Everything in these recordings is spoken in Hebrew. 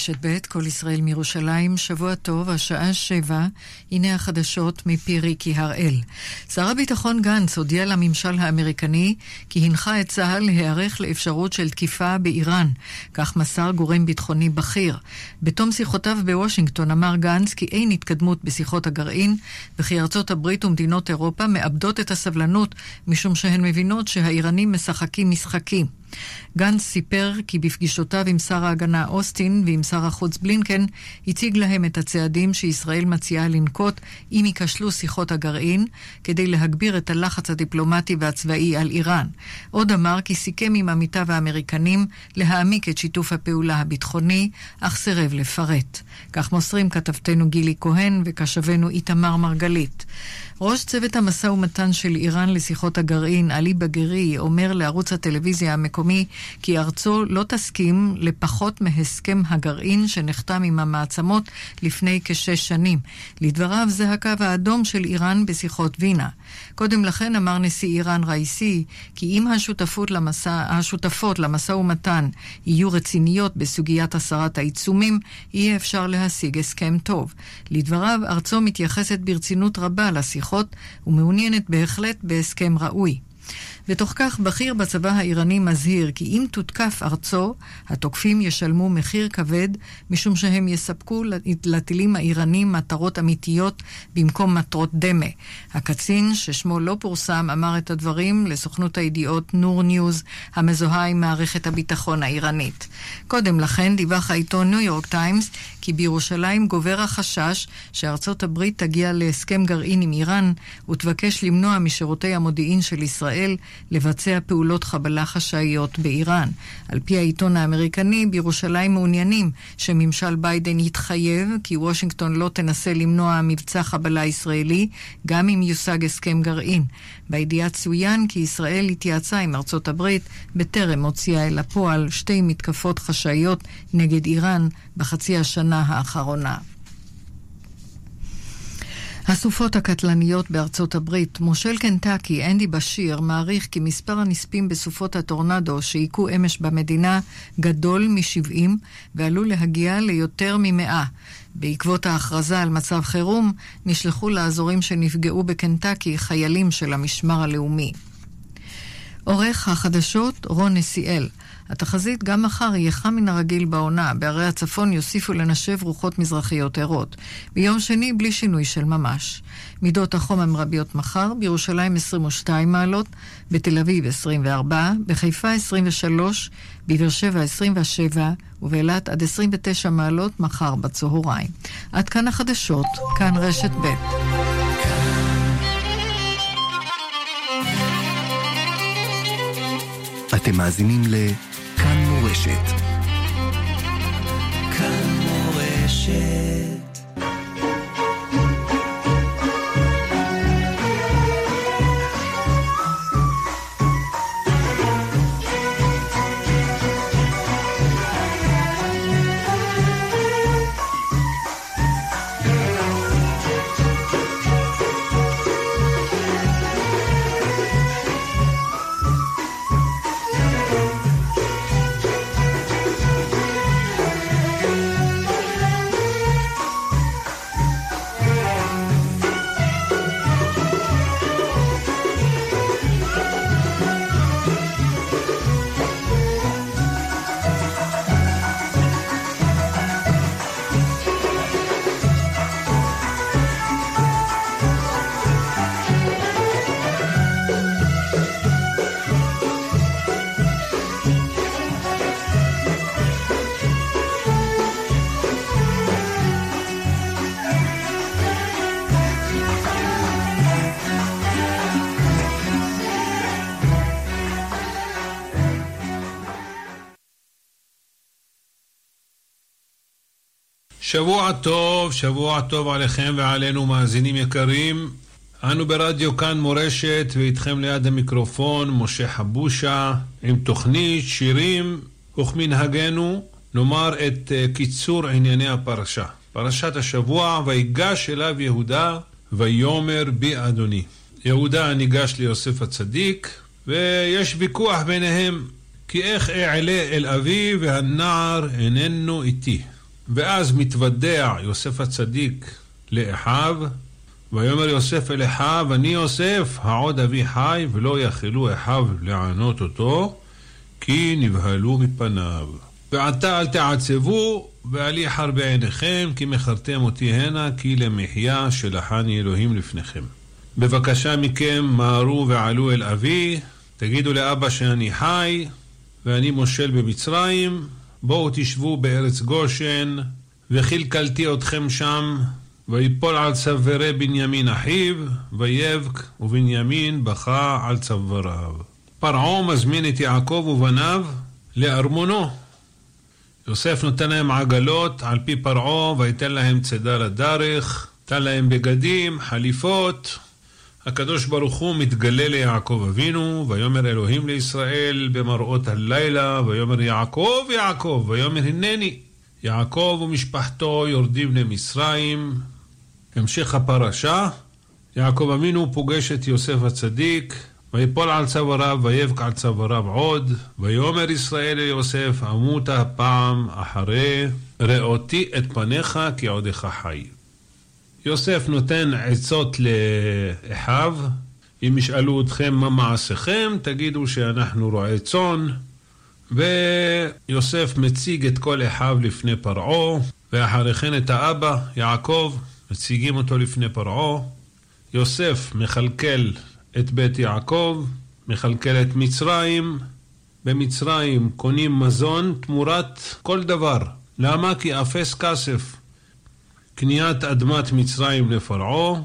רשת ב', כל ישראל מירושלים, שבוע טוב, השעה שבע, הנה החדשות מפי ריקי הראל. שר הביטחון גנץ הודיע לממשל האמריקני כי הנחה את צה"ל להיערך לאפשרות של תקיפה באיראן, כך מסר גורם ביטחוני בכיר. בתום שיחותיו בוושינגטון אמר גנץ כי אין התקדמות בשיחות הגרעין, וכי ארצות הברית ומדינות אירופה מאבדות את הסבלנות, משום שהן מבינות שהאיראנים משחקים משחקים. גנץ סיפר כי בפגישותיו עם שר ההגנה אוסטין ועם שר החוץ בלינקן, הציג להם את הצעדים שישראל מציעה לנקוט אם ייכשלו שיחות הגרעין, כדי להגביר את הלחץ הדיפלומטי והצבאי על איראן. עוד אמר כי סיכם עם עמיתיו האמריקנים להעמיק את שיתוף הפעולה הביטחוני, אך סירב לפרט. כך מוסרים כתבתנו גילי כהן וכשבנו איתמר מרגלית. ראש צוות המשא ומתן של איראן לשיחות הגרעין, עלי בגרי, אומר לערוץ הטלוויזיה המקומי כי ארצו לא תסכים לפחות מהסכם הגרעין שנחתם עם המעצמות לפני כשש שנים. לדבריו זה הקו האדום של איראן בשיחות וינה. קודם לכן אמר נשיא איראן ראיסי כי אם למסע, השותפות למשא ומתן יהיו רציניות בסוגיית הסרת העיצומים, יהיה אפשר להשיג הסכם טוב. לדבריו, ארצו מתייחסת ברצינות רבה לשיחות ומעוניינת בהחלט בהסכם ראוי. בתוך כך בכיר בצבא האיראני מזהיר כי אם תותקף ארצו, התוקפים ישלמו מחיר כבד משום שהם יספקו לטילים האיראנים מטרות אמיתיות במקום מטרות דמה. הקצין, ששמו לא פורסם, אמר את הדברים לסוכנות הידיעות נור ניוז, המזוהה עם מערכת הביטחון האיראנית. קודם לכן דיווח העיתון ניו יורק טיימס כי בירושלים גובר החשש שארצות הברית תגיע להסכם גרעין עם איראן ותבקש למנוע משירותי המודיעין של ישראל לבצע פעולות חבלה חשאיות באיראן. על פי העיתון האמריקני, בירושלים מעוניינים שממשל ביידן יתחייב כי וושינגטון לא תנסה למנוע מבצע חבלה ישראלי, גם אם יושג הסכם גרעין. בידיעה צוין כי ישראל התייעצה עם ארצות הברית בטרם הוציאה אל הפועל שתי מתקפות חשאיות נגד איראן בחצי השנה האחרונה. הסופות הקטלניות בארצות הברית, מושל קנטקי, אנדי בשיר, מעריך כי מספר הנספים בסופות הטורנדו שהיכו אמש במדינה גדול מ-70 ועלול להגיע ליותר מ-100. בעקבות ההכרזה על מצב חירום, נשלחו לאזורים שנפגעו בקנטקי חיילים של המשמר הלאומי. עורך החדשות רון נסיאל התחזית גם מחר יהיה חם מן הרגיל בעונה, בערי הצפון יוסיפו לנשב רוחות מזרחיות ערות. ביום שני בלי שינוי של ממש. מידות החום המרביות מחר, בירושלים 22 מעלות, בתל אביב 24, בחיפה 23, בבאר שבע 27 ובאילת עד 29 מעלות מחר בצהריים. עד כאן החדשות, כאן רשת ב'. אתם מאזינים ל... כאן מורשת. כאן מורשת. שבוע טוב, שבוע טוב עליכם ועלינו מאזינים יקרים. אנו ברדיו כאן מורשת ואיתכם ליד המיקרופון משה חבושה עם תוכנית שירים וכמנהגנו נאמר את uh, קיצור ענייני הפרשה. פרשת השבוע ויגש אליו יהודה ויאמר בי אדוני. יהודה ניגש ליוסף הצדיק ויש ויכוח ביניהם כי איך אעלה אל אבי והנער איננו איתי. ואז מתוודע יוסף הצדיק לאחיו, ויאמר יוסף אל אחיו, אני יוסף, העוד אבי חי, ולא יכלו אחיו לענות אותו, כי נבהלו מפניו. ועתה אל תעצבו, ואל יחר בעיניכם, כי מכרתם אותי הנה, כי למחיה שלחני אלוהים לפניכם. בבקשה מכם, מהרו ועלו אל אבי, תגידו לאבא שאני חי, ואני מושל במצרים, בואו תשבו בארץ גושן, וכלכלתי אתכם שם, ויפול על צווארי בנימין אחיו, ויבק, ובנימין בכה על צוואריו. פרעה מזמין את יעקב ובניו לארמונו. יוסף נותן להם עגלות על פי פרעה, ויתן להם צידה לדרך, נתן להם בגדים, חליפות. הקדוש ברוך הוא מתגלה ליעקב אבינו, ויאמר אלוהים לישראל במראות הלילה, ויאמר יעקב יעקב, ויאמר הנני. יעקב ומשפחתו יורדים למצרים. המשך הפרשה, יעקב אבינו פוגש את יוסף הצדיק, ויפול על צוואריו, ויבק על צוואריו עוד, ויאמר ישראל ליוסף, אמותה פעם אחרי, ראותי את פניך כי עודך חי. יוסף נותן עצות לאחיו, אם ישאלו אתכם מה מעשיכם, תגידו שאנחנו רועי צאן. ויוסף מציג את כל אחיו לפני פרעה, ואחרי כן את האבא, יעקב, מציגים אותו לפני פרעה. יוסף מכלכל את בית יעקב, מכלכל את מצרים. במצרים קונים מזון תמורת כל דבר. למה? כי אפס כסף. קניית אדמת מצרים לפרעה,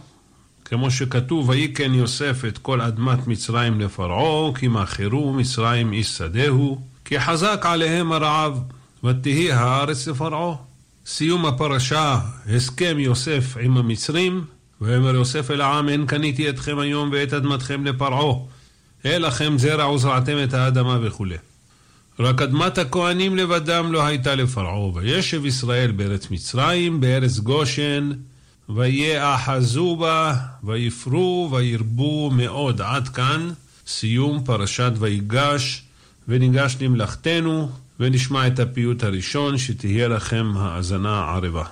כמו שכתוב, ויקן יוסף את כל אדמת מצרים לפרעה, כי מכרו מצרים איש שדהו, כי חזק עליהם הרעב, ותהי הארץ לפרעה. סיום הפרשה, הסכם יוסף עם המצרים, ויאמר יוסף אל העם, אין קניתי אתכם היום ואת אדמתכם לפרעה, אין לכם זרע וזרעתם את האדמה וכולי. רק אדמת הכהנים לבדם לא הייתה לפרעה, וישב ישראל בארץ מצרים, בארץ גושן, ויאחזו בה, ויפרו, וירבו מאוד. עד כאן סיום פרשת ויגש, וניגש למלאכתנו, ונשמע את הפיוט הראשון, שתהיה לכם האזנה ערבה.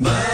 Bye.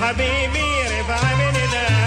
حبيبي رفع من الآن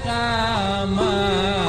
Rama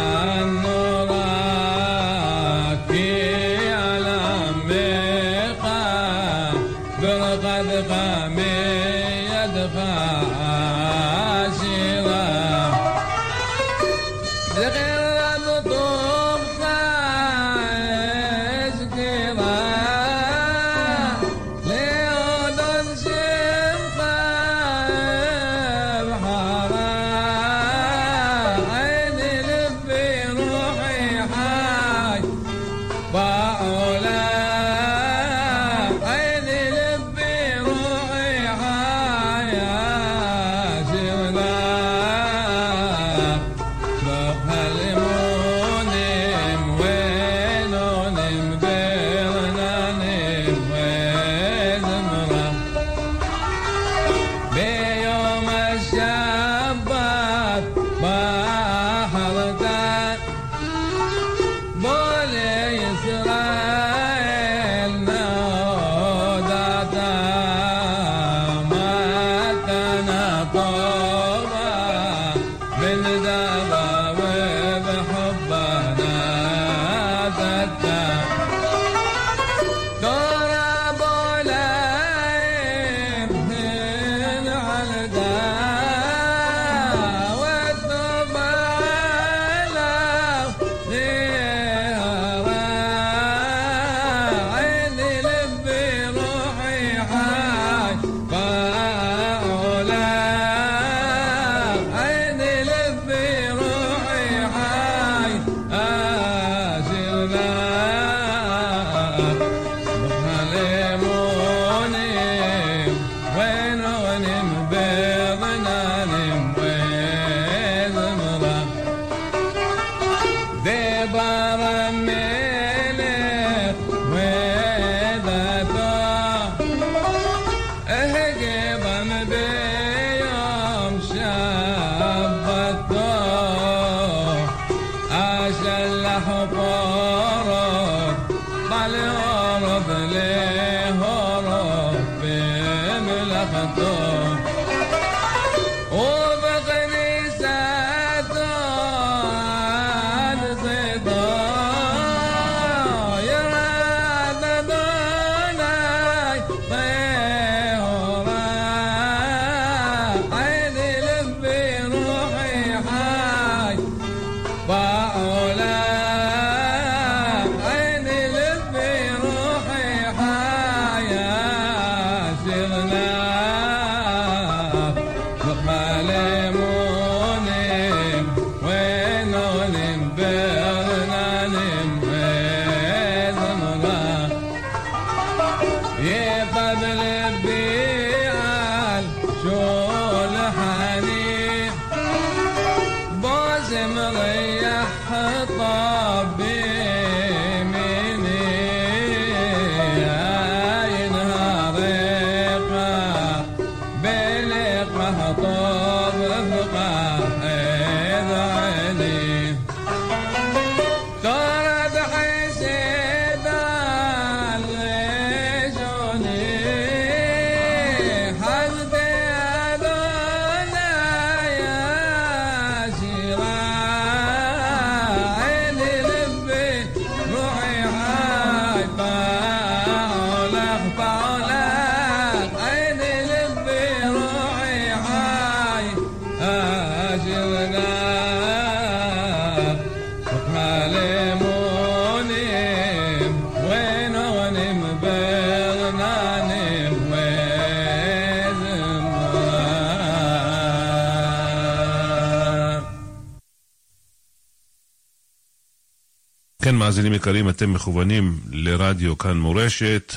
מאזינים יקרים, אתם מכוונים לרדיו כאן מורשת,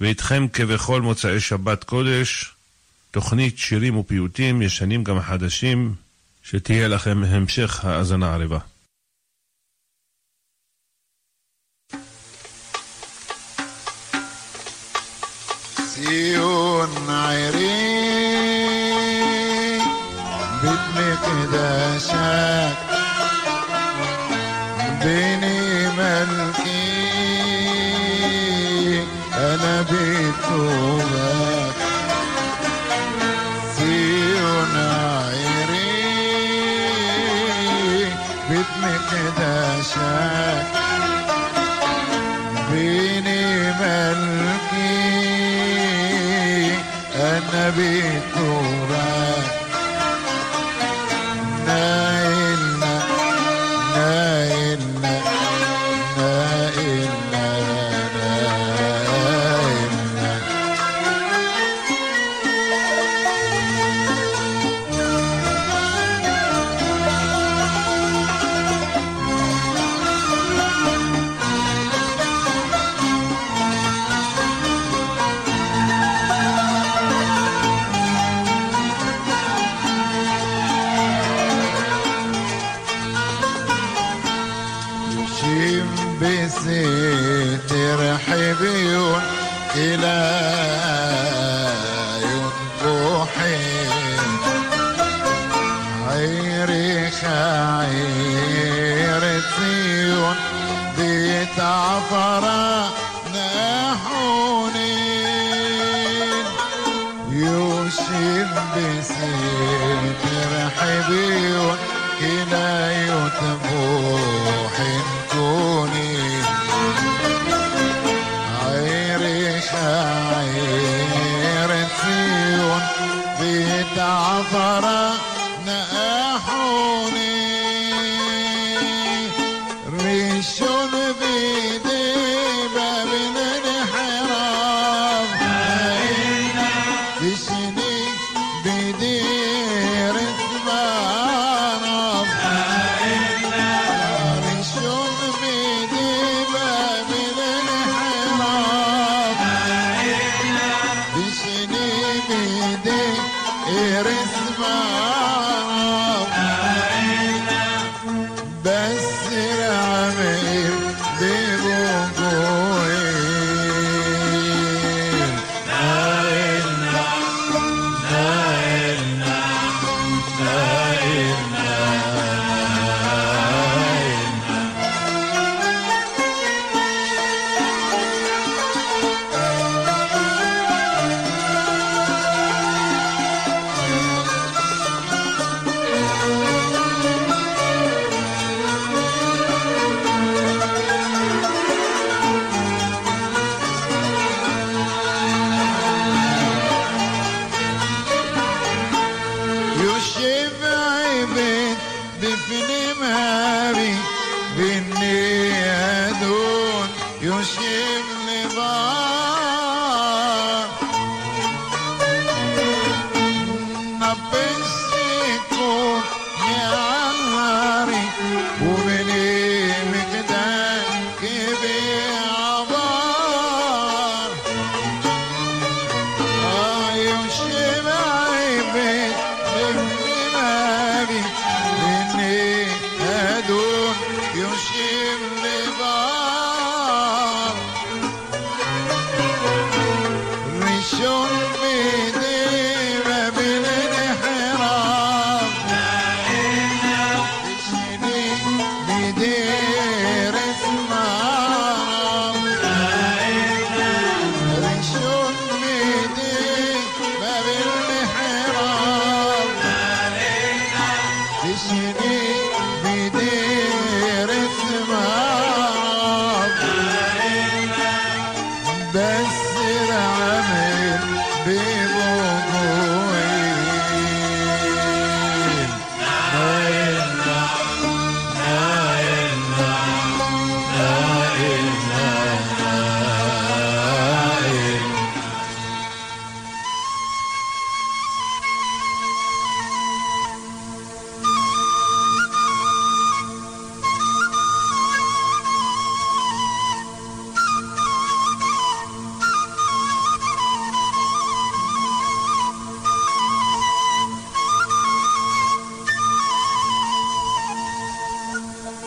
ואיתכם כבכל מוצאי שבת קודש, תוכנית שירים ופיוטים, ישנים גם חדשים, שתהיה לכם המשך האזנה ערבה. ציון עירי, בדמי קדשת بيني ملكي أنا بيت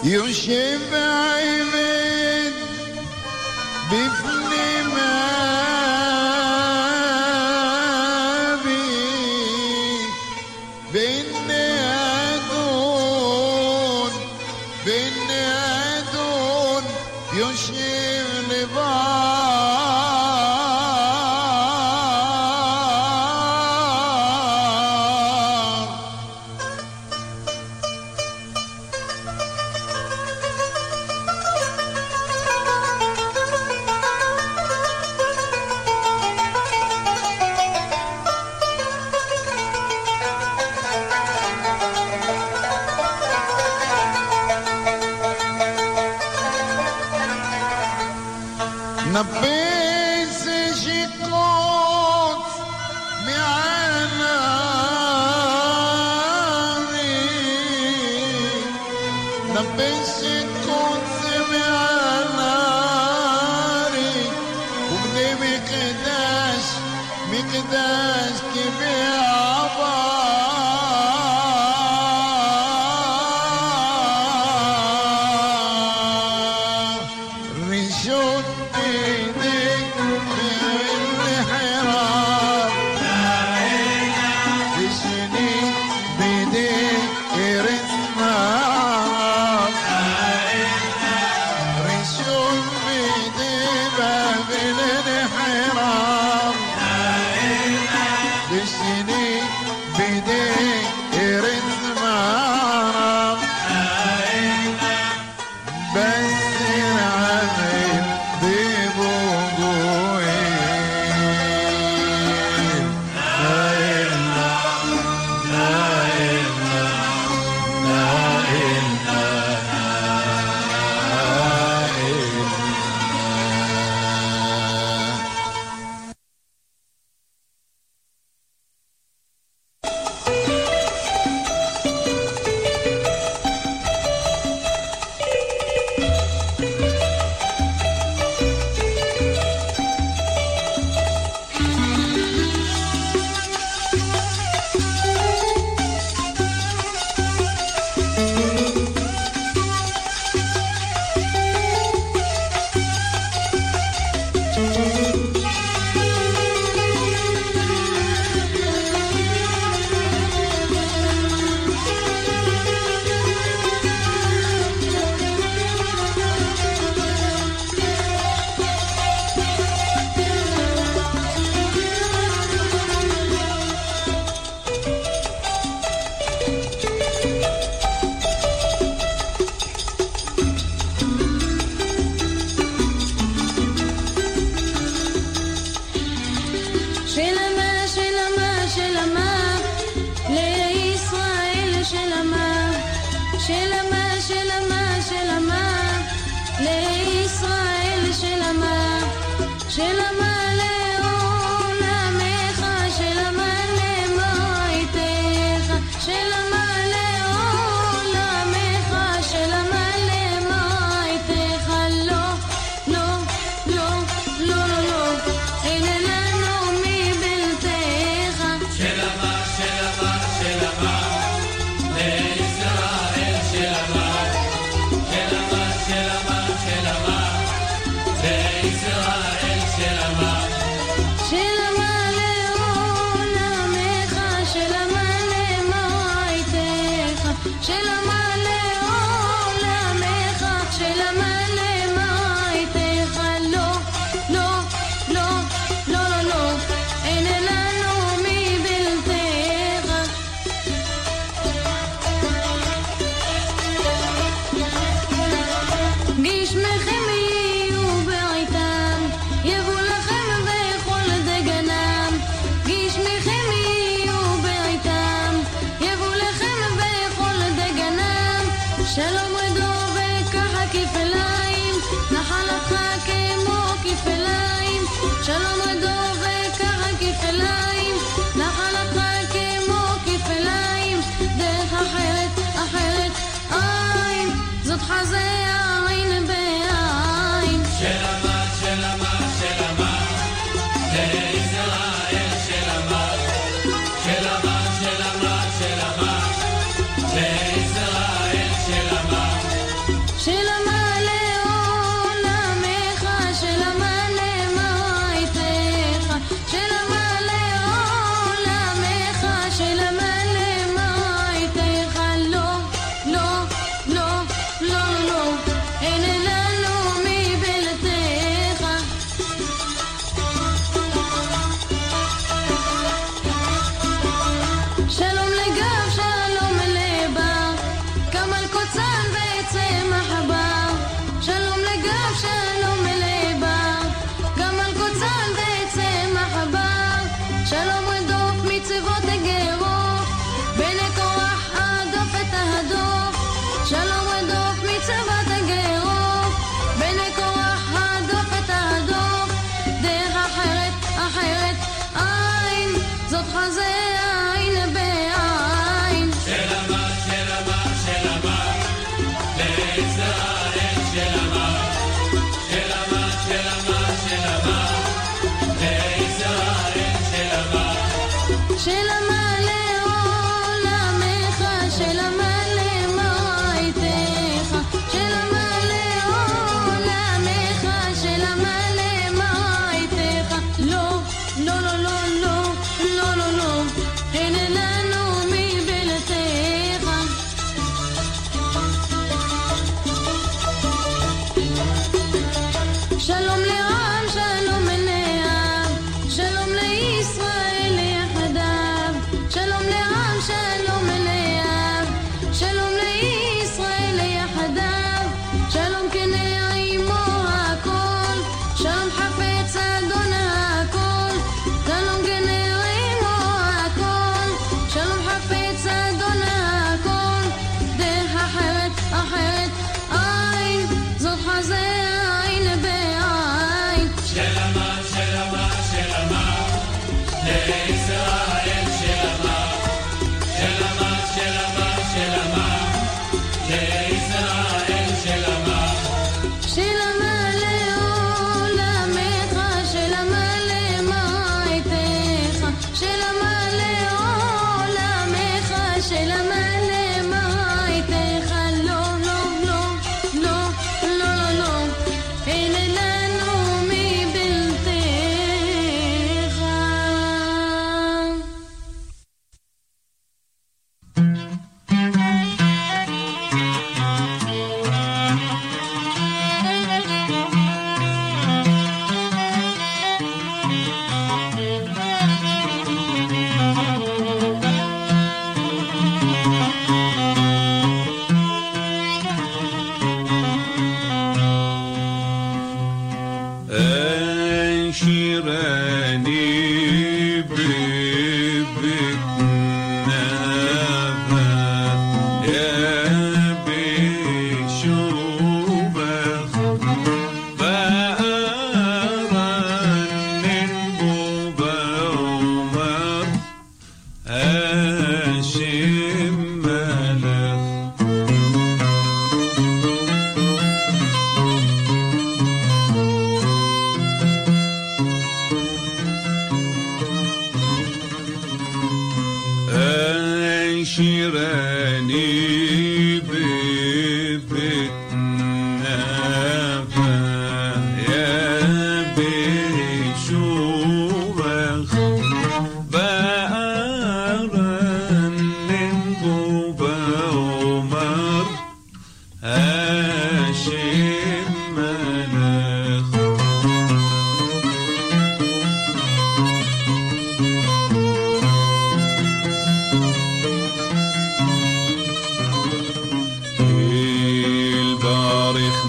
You shave my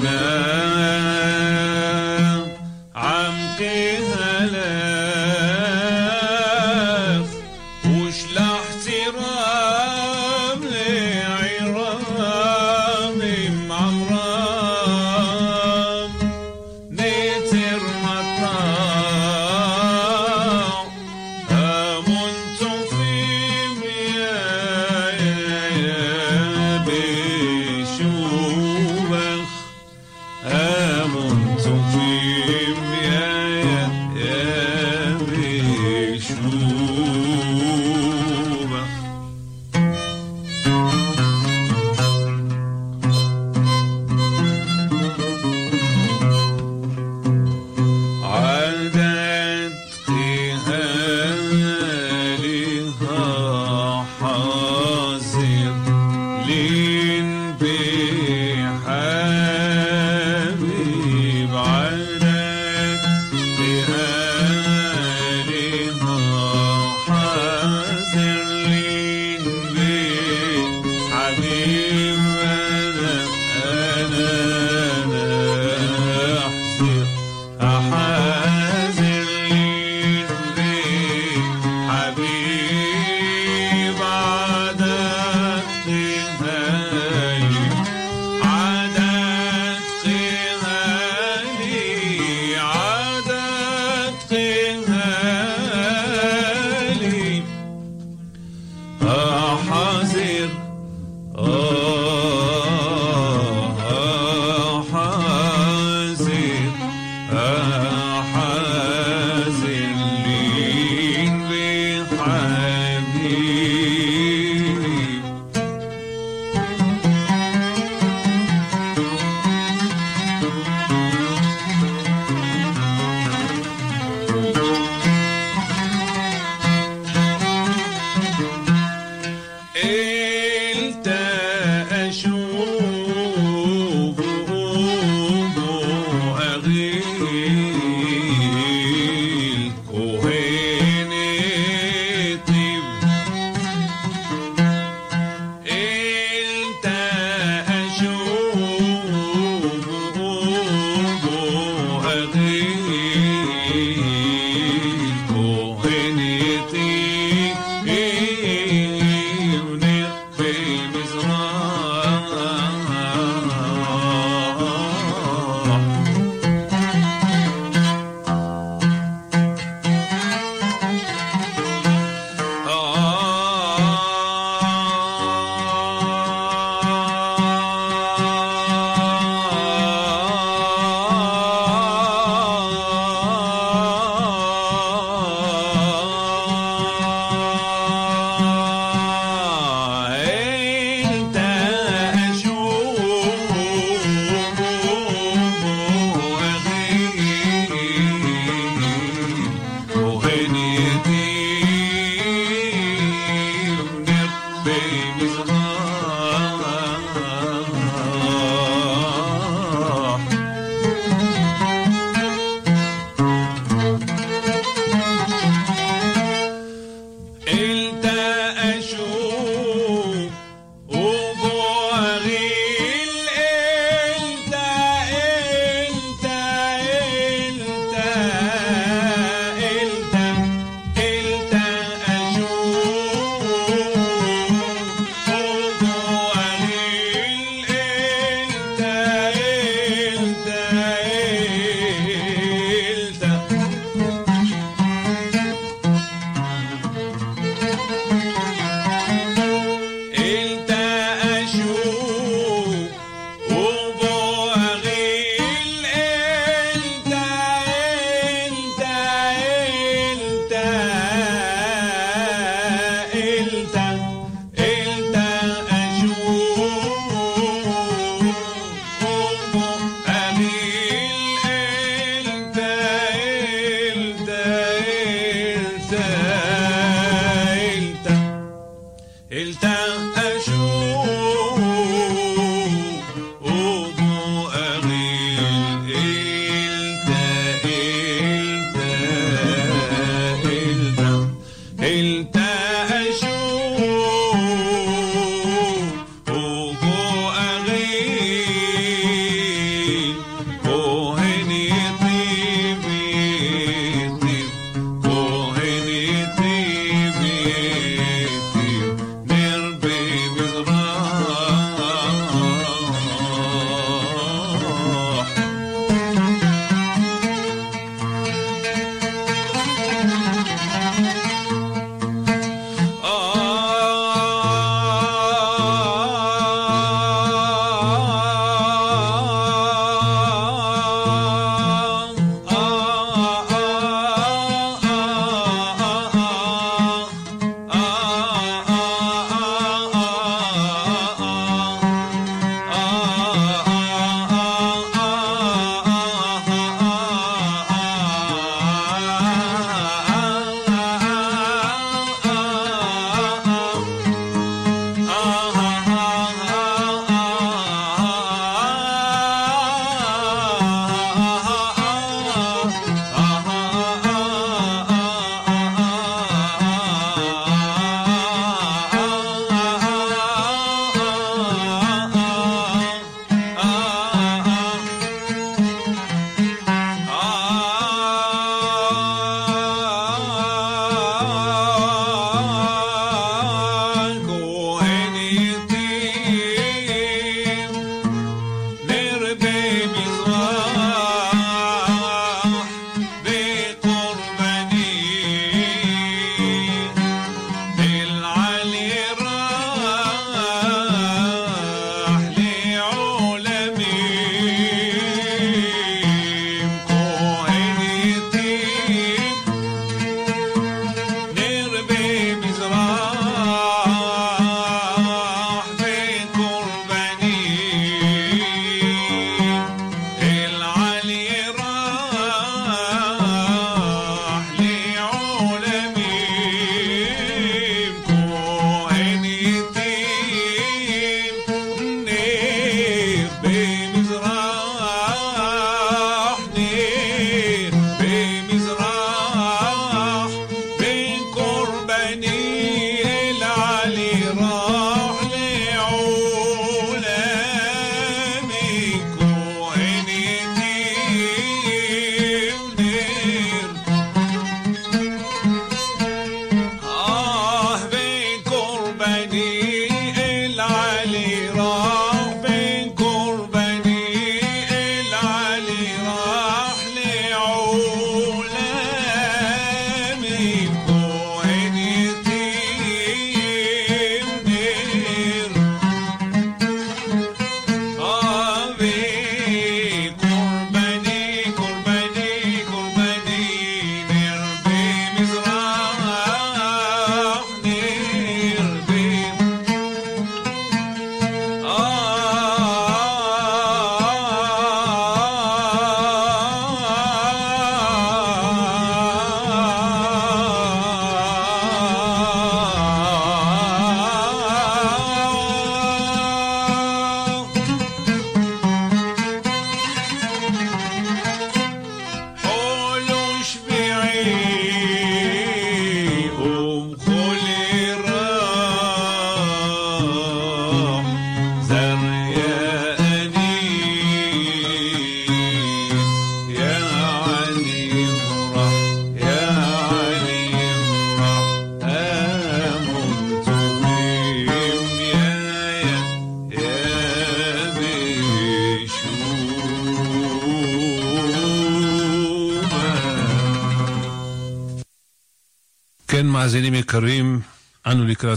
Christmas.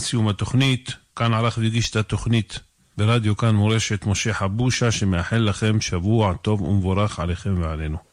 לקראת סיום התוכנית. כאן ערך והגיש את התוכנית ברדיו כאן מורשת משה חבושה, שמאחל לכם שבוע טוב ומבורך עליכם ועלינו.